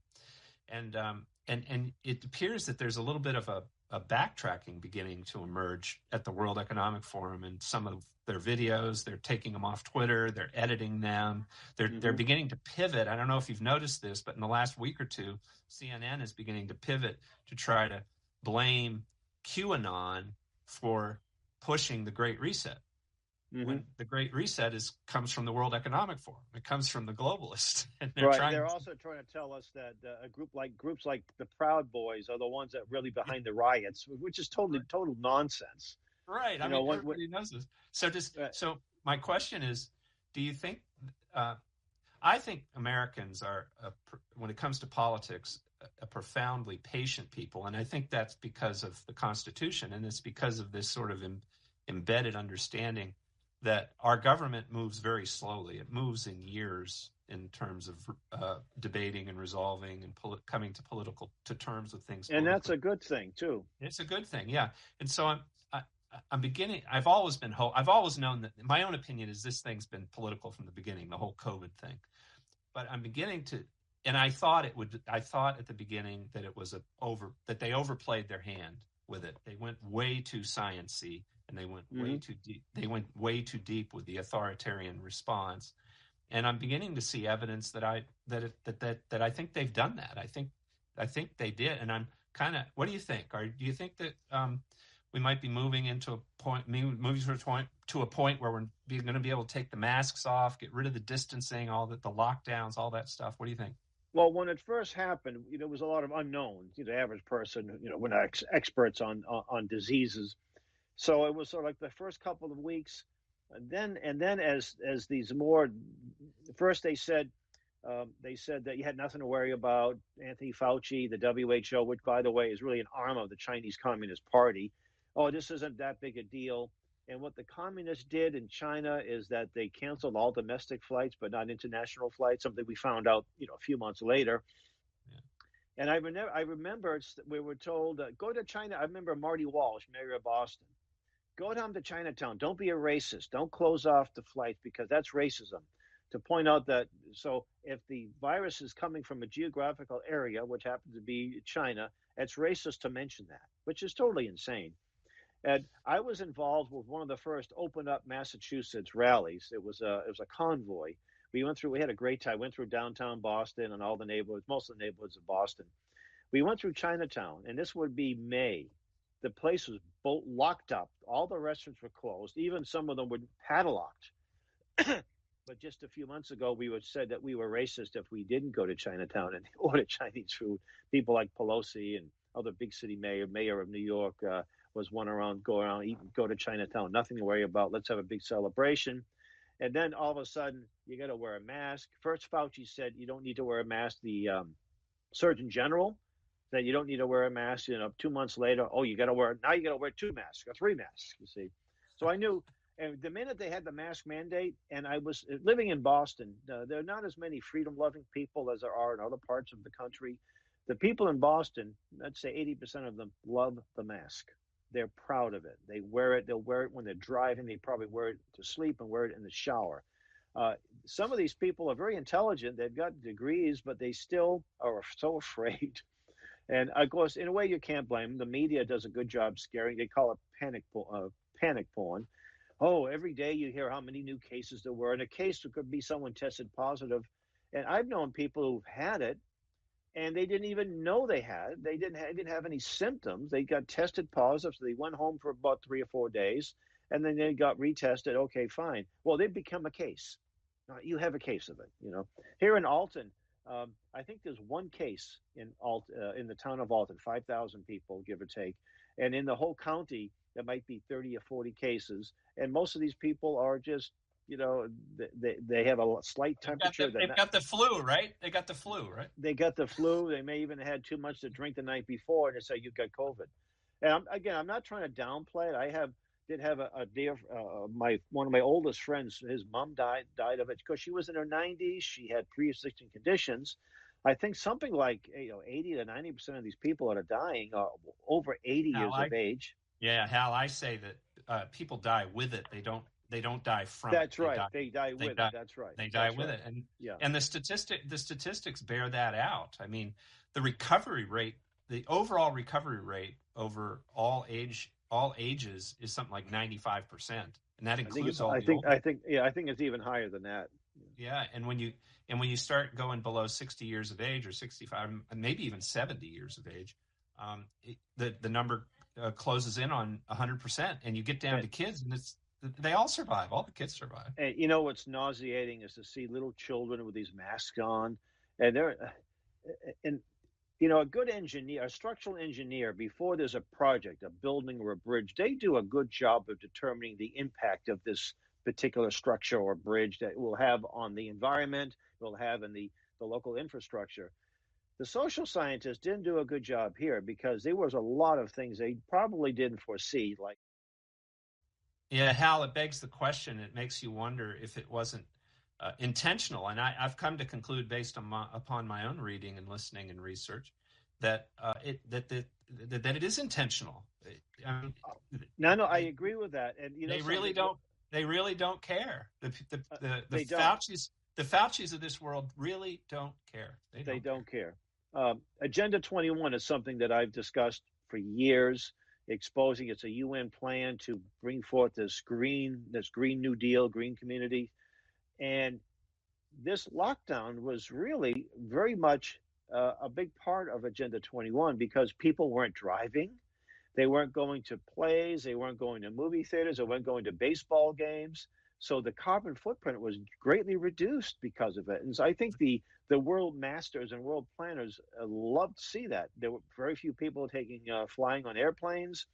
and um, and and it appears that there's a little bit of a a backtracking beginning to emerge at the World Economic Forum and some of their videos. They're taking them off Twitter. They're editing them. They're mm-hmm. they're beginning to pivot. I don't know if you've noticed this, but in the last week or two, CNN is beginning to pivot to try to blame QAnon for pushing the Great Reset. Mm-hmm. When the Great Reset is comes from the World Economic Forum, it comes from the globalists. And they're right. they're to... also trying to tell us that uh, a group like groups like the Proud Boys are the ones that really behind the riots, which is totally total nonsense. Right. You I know, mean, everybody knows this. So just uh, so my question is, do you think? Uh, I think Americans are, a, when it comes to politics, a, a profoundly patient people, and I think that's because of the Constitution, and it's because of this sort of Im- embedded understanding that our government moves very slowly. It moves in years in terms of uh, debating and resolving and poli- coming to political to terms with things. And that's a good thing too. It's a good thing, yeah. And so I'm I, I'm beginning. I've always been ho- I've always known that my own opinion is this thing's been political from the beginning, the whole COVID thing. But I'm beginning to, and I thought it would. I thought at the beginning that it was a over that they overplayed their hand with it. They went way too sciency and they went mm-hmm. way too deep. They went way too deep with the authoritarian response, and I'm beginning to see evidence that I that it, that that that I think they've done that. I think I think they did, and I'm kind of. What do you think? Are do you think that um, we might be moving into a point, moving to a point to a point where we're going to be able to take the masks off, get rid of the distancing, all that, the lockdowns, all that stuff? What do you think? Well, when it first happened, you know, there was a lot of unknowns. You know, the average person, you know, we're not ex- experts on, on, on diseases, So it was sort of like the first couple of weeks, and then and then as as these more, first they said um, they said that you had nothing to worry about. Anthony Fauci, the WHO, which by the way is really an arm of the Chinese Communist Party. Oh, this isn't that big a deal. And what the communists did in China is that they canceled all domestic flights, but not international flights. Something we found out, you know, a few months later. And I remember, I remember we were told, uh, go to China. I remember Marty Walsh, mayor of Boston. Go down to Chinatown. Don't be a racist. Don't close off the flights because that's racism. To point out that, so if the virus is coming from a geographical area, which happens to be China, it's racist to mention that, which is totally insane. And I was involved with one of the first Open Up Massachusetts rallies. It was a it was a convoy we went through, we had a great time. Went through downtown Boston and all the neighborhoods, most of the neighborhoods of Boston. We went through Chinatown, and this would be May. The place was bolt locked up. All the restaurants were closed. Even some of them were padlocked. but just a few months ago, we would said that we were racist if we didn't go to Chinatown and order Chinese food. People like Pelosi and other big city mayor, mayor of New York, uh, was one around go around eat, go to Chinatown. Nothing to worry about. Let's have a big celebration. And then all of a sudden, you got to wear a mask. First, Fauci said you don't need to wear a mask. The um, Surgeon General said you don't need to wear a mask. You know, two months later, oh, you got to wear now. You got to wear two masks or three masks. You see, so I knew. And the minute they had the mask mandate, and I was uh, living in Boston, uh, there are not as many freedom-loving people as there are in other parts of the country. The people in Boston, let's say 80% of them, love the mask they're proud of it. They wear it. They'll wear it when they're driving. They probably wear it to sleep and wear it in the shower. Uh, some of these people are very intelligent. They've got degrees, but they still are so afraid. And of course, in a way, you can't blame them. The media does a good job scaring. They call it panic uh, panic porn. Oh, every day you hear how many new cases there were, and a case could be someone tested positive. And I've known people who've had it and they didn't even know they had. They didn't have, didn't have any symptoms. They got tested positive, so they went home for about three or four days, and then they got retested. Okay, fine. Well, they become a case. You have a case of it. You know, here in Alton, um, I think there's one case in Alt uh, in the town of Alton, five thousand people, give or take, and in the whole county there might be thirty or forty cases, and most of these people are just you know, they, they have a slight temperature. They've, got the, they've got the flu, right? They got the flu, right? They got the flu. They may even have had too much to drink the night before, and they say you got COVID. And I'm, again, I'm not trying to downplay it. I have did have a, a dear uh, my one of my oldest friends. His mom died died of it because she was in her 90s. She had pre-existing conditions. I think something like you know 80 to 90 percent of these people that are dying are over 80 years I, of age. Yeah, Hal, I say that uh, people die with it. They don't they don't die from that's it. right they die, they with die, it that's right they die with right. it and yeah. and the statistic the statistics bear that out i mean the recovery rate the overall recovery rate over all age all ages is something like 95% and that includes I all I think I think yeah I think it's even higher than that. Yeah, and when you and when you start going below 60 years of age or 65 maybe even 70 years of age, um, it, the the number uh, closes in on 100% and you get down to kids and it's they all survive. All the kids survive. And you know what's nauseating is to see little children with these masks on, and they're and you know a good engineer, a structural engineer, before there's a project, a building or a bridge, they do a good job of determining the impact of this particular structure or bridge that will have on the environment, will have in the the local infrastructure. The social scientists didn't do a good job here because there was a lot of things they probably didn't foresee, like yeah, Hal, it begs the question. It makes you wonder if it wasn't uh, intentional. And I, have come to conclude, based on my, upon my own reading and listening and research, that uh, it that, that that it is intentional. I mean, no, no, I agree with that. And you know, they really don't. They really don't care. The the uh, the, the, the Fauci's the Fauci's of this world really don't care. They don't, they don't care. care. Um, Agenda 21 is something that I've discussed for years exposing it's a UN plan to bring forth this green this green new deal, green community. And this lockdown was really very much uh, a big part of Agenda 21 because people weren't driving. They weren't going to plays, they weren't going to movie theaters, they weren't going to baseball games. So the carbon footprint was greatly reduced because of it. And so I think the the world masters and world planners uh, love to see that. There were very few people taking uh, flying on airplanes.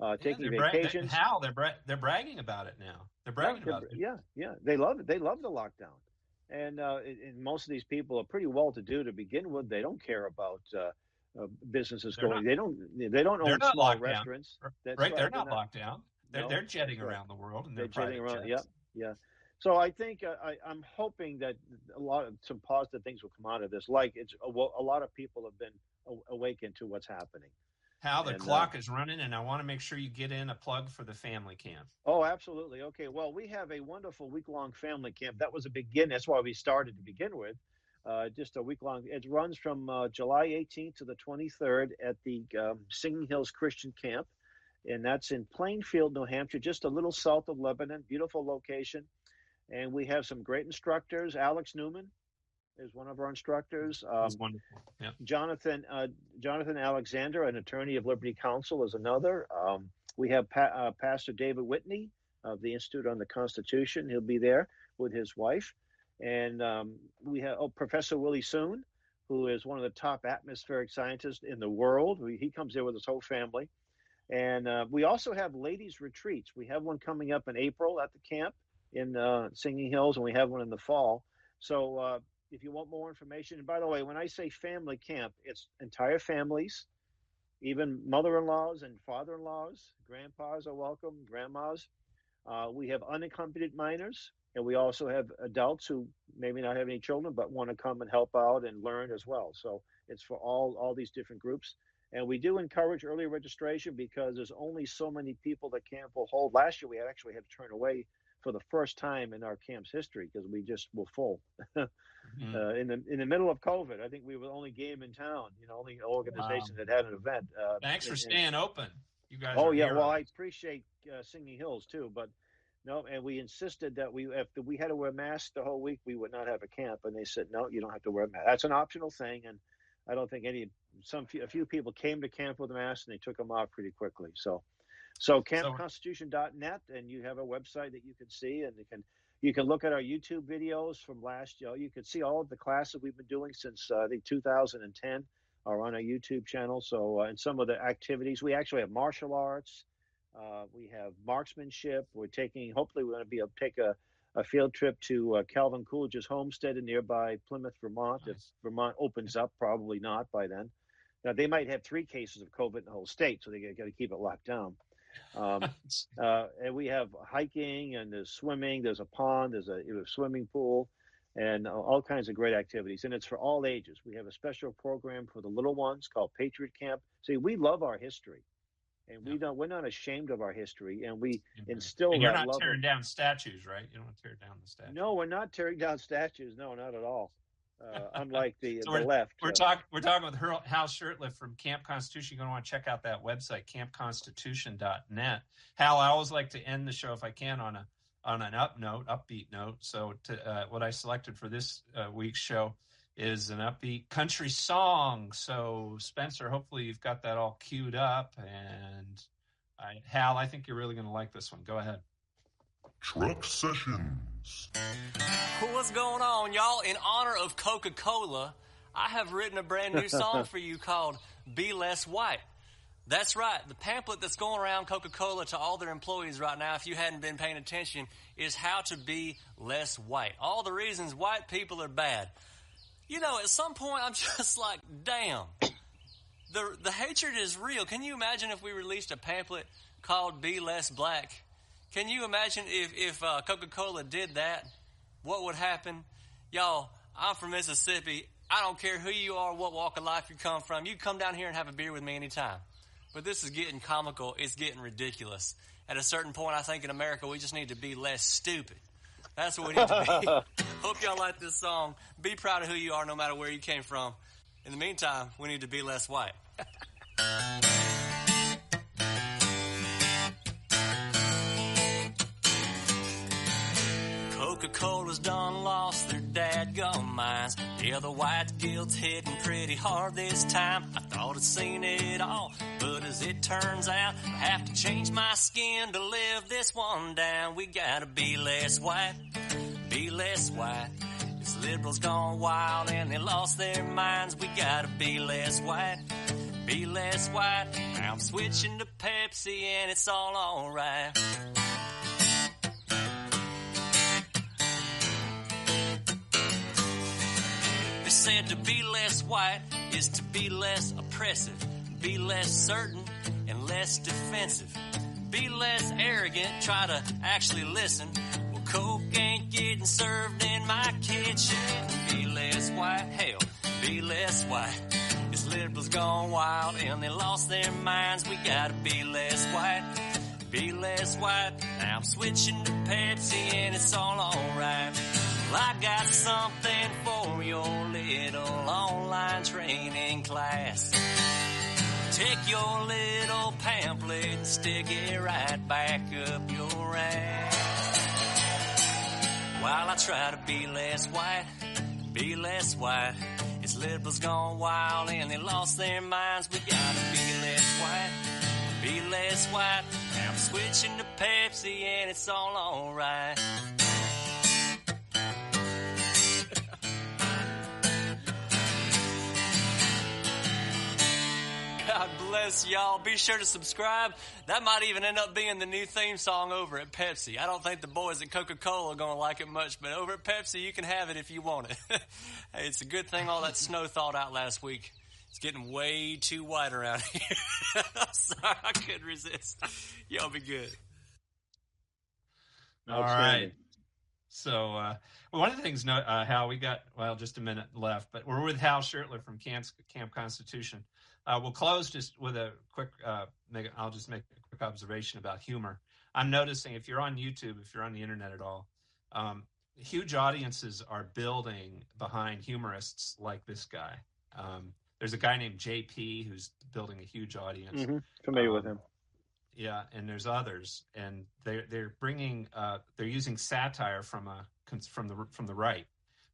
Uh, taking yeah, they're vacations. Bra- how they're bra- they're bragging about it now. They're bragging yeah, about it. Yeah, yeah, they love it. They love the lockdown, and, uh, and most of these people are pretty well to do to begin with. They don't care about uh, uh, businesses They're going. not- they don't. They don't own small restaurants. That's right, they're They're not locked down. They're, No, they're jetting right. around the world and They're jetting around. Yep, jets. yeah. So I think uh, I, I'm hoping that a lot of some positive things will come out of this. Like it's a, a lot of people have been awakened to what's happening. How the And, uh, clock is running, and I want to make sure you get in a plug for the family camp. Oh, absolutely. Okay. Well, we have a wonderful week long family camp. That was a begin. That's why we started to begin with. Uh, just a week long. It runs from uh, July 18th to the 23rd at the um, Singing Hills Christian Camp. And that's in Plainfield, New Hampshire, just a little south of Lebanon. Beautiful location. And we have some great instructors. Alex Newman is one of our instructors. Um, That's wonderful. Yeah. Jonathan uh, Jonathan Alexander, an attorney of Liberty Counsel, is another. Um, we have pa- uh, Pastor David Whitney of the Institute on the Constitution. He'll be there with his wife, and um, we have oh, Professor Willie Soon, who is one of the top atmospheric scientists in the world. We, he comes there with his whole family, and uh, we also have ladies retreats. We have one coming up in April at the camp in uh, Singing Hills, and we have one in the fall. So uh, if you want more information, and by the way, when I say family camp, it's entire families, even mother-in-laws and father-in-laws, grandpas are welcome, grandmas. Uh, we have unaccompanied minors, and we also have adults who maybe not have any children but want to come and help out and learn as well. So it's for all all these different groups. And we do encourage early registration because there's only so many people that camp will hold. Last year, we actually had to turn away for the first time in our camp's history because we just were full. Mhm. uh, in the in the middle of COVID, I think we were the only game in town. You know, only organization that had an event. Uh, Thanks for and- and- staying open. You guys. Oh yeah, heroes. well I appreciate uh, Singing Hills too, but no, and we insisted that we if we had to wear masks the whole week, we would not have a camp, and they said no, you don't have to wear a mask. That's an optional thing, and I don't think any some few, a few people came to camp with masks and they took them off pretty quickly. So, so campconstitution.net, and you have a website that you can see, and you can you can look at our YouTube videos from last year. You can see all of the classes we've been doing since uh, I think 2010 are on our YouTube channel. So, uh, and some of the activities we actually have martial arts. Uh, we have marksmanship. We're taking, hopefully, we're going to be able to take a, a field trip to uh, Calvin Coolidge's homestead in nearby Plymouth, Vermont. If Vermont opens up, probably not by then. Now, they might have three cases of COVID in the whole state, so they got to keep it locked down. Um, uh, and we have hiking and there's swimming. There's a pond. There's a, know, swimming pool, and uh, all kinds of great activities. And it's for all ages. We have a special program for the little ones called Patriot Camp. See, we love our history, and we don't. We're not ashamed of our history, and we instill and you're not tearing in- down statues, right? You don't want to tear down the statues. no, we're not tearing down statues. No, not at all. Uh, unlike the So the we're, left. We're uh, talking. We're talking with Hal Hal Shurtleff from Camp Constitution. You're going to want to check out that website, campconstitution.net. Hal, I always like to end the show if I can on a on an up note, upbeat note. So, to, uh, what I selected for this uh, week's show is an upbeat country song. So, Spencer, hopefully you've got that all queued up. And I, Hal, I think you're really going to like this one. Go ahead. Truck Sessions. What's going on, y'all? In honor of Coca Cola, I have written a brand new song for you called Be Less White. That's right. The pamphlet that's going around Coca Cola to all their employees right now, if you hadn't been paying attention, is how to be less white. All the reasons white people are bad. You know, at some point, I'm just like, damn. The, the hatred is real. Can you imagine if we released a pamphlet called Be Less Black? Can you imagine if, if uh, Coca Cola did that? What would happen? Y'all, I'm from Mississippi. I don't care who you are, what walk of life you come from. You come down here and have a beer with me anytime. But this is getting comical. It's getting ridiculous. At a certain point, I think in America, we just need to be less stupid. That's what we need to be. Hope y'all like this song. Be proud of who you are, no matter where you came from. In the meantime, we need to be less white. Coca-Cola's done lost their dadgum minds. The white guilt's hitting pretty hard this time. I thought I'd seen it all, but as it turns out, I have to change my skin to live this one down. We gotta be less white, be less white. This liberals gone wild and they lost their minds. We gotta be less white, be less white. Now I'm switching to Pepsi and it's all alright. Said to be less white is to be less oppressive, be less certain and less defensive. Be less arrogant, try to actually listen. Well, Coke ain't getting served in my kitchen. Be less white, hell, be less white. It's liberals gone wild and they lost their minds. We gotta be less white, be less white. Now I'm switching to Pepsi and it's all alright. I got something for your little online training class. Take your little pamphlet and stick it right back up your ass. While I try to be less white, be less white. It's liberals gone wild and they lost their minds. We gotta be less white, be less white. Now I'm switching to Pepsi and it's all alright. Bless y'all. Be sure to subscribe. That might even end up being the new theme song over at Pepsi. I don't think the boys at Coca-Cola are going to like it much, but over at Pepsi, you can have it if you want it. hey, it's a good thing all that snow thawed out last week. It's getting way too white around here. Sorry, I couldn't resist. Y'all be good. All right. So uh, one of the things, uh, Hal, we got well just a minute left, but we're with Hal Shurtleff from Camp, Camp Constitution. Uh, we'll close just with a quick. Uh, make, I'll just make a quick observation about humor. I'm noticing if you're on YouTube, if you're on the internet at all, um, huge audiences are building behind humorists like this guy. Um, there's a guy named JP who's building a huge audience. Mm-hmm. Familiar um, with him. Yeah, and there's others, and they're they're bringing uh, they're using satire from a from the from the right,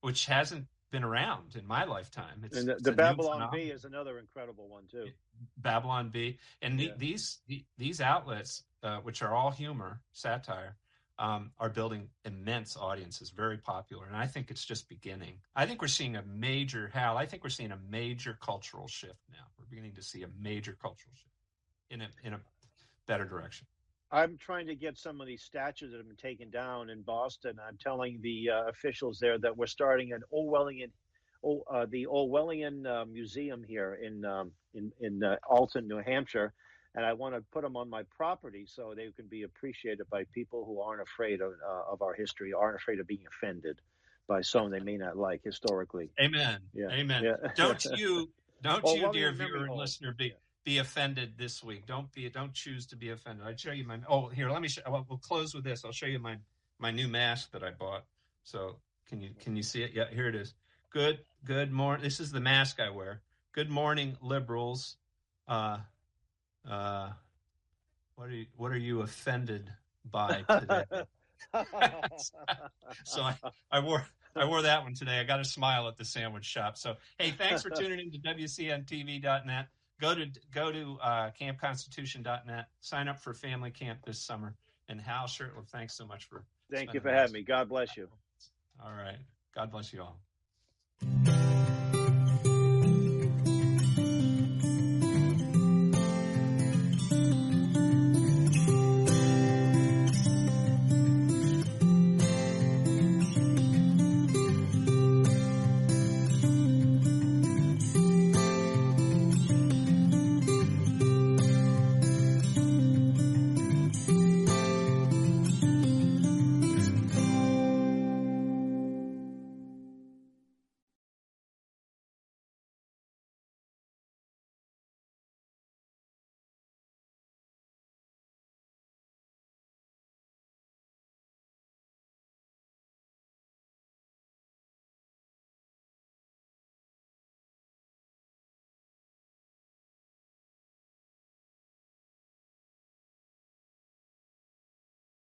which hasn't been around in my lifetime. It's, and the, the Babylon Bee is another incredible one too. Babylon Bee, and the, Yeah. these the, these outlets, uh, which are all humor, satire, um, are building immense audiences, very popular, and I think it's just beginning. I think we're seeing a major Hal. I think we're seeing a major cultural shift now. We're beginning to see a major cultural shift in a in a better direction. I'm trying to get some of these statues that have been taken down in Boston. I'm telling the uh, officials there that we're starting an Orwellian, oh, uh, the Orwellian uh, Museum here in um, in in uh, Alton, New Hampshire, and I want to put them on my property so they can be appreciated by people who aren't afraid of uh, of our history, aren't afraid of being offended by someone they may not like historically. Amen. Yeah. Amen. Yeah. Don't you, don't you, dear viewer and listener, be be offended this week. Don't be. Don't choose to be offended. I'd show you my. Oh, here. Let me. Show, well, we'll close with this. I'll show you my my new mask that I bought. So can you can you see it? Yeah, here it is. Good. Good morning. This is the mask I wear. Good morning, liberals. Uh, uh, what are you What are you offended by today? so I, I wore I wore that one today. I got a smile at the sandwich shop. So hey, thanks for tuning in to WCNTV.net. Go to go to uh, campconstitution.net. Sign up for family camp this summer. And Hal Shurtleff, thanks so much for Thank you for having me. God bless you. All right. God bless you all.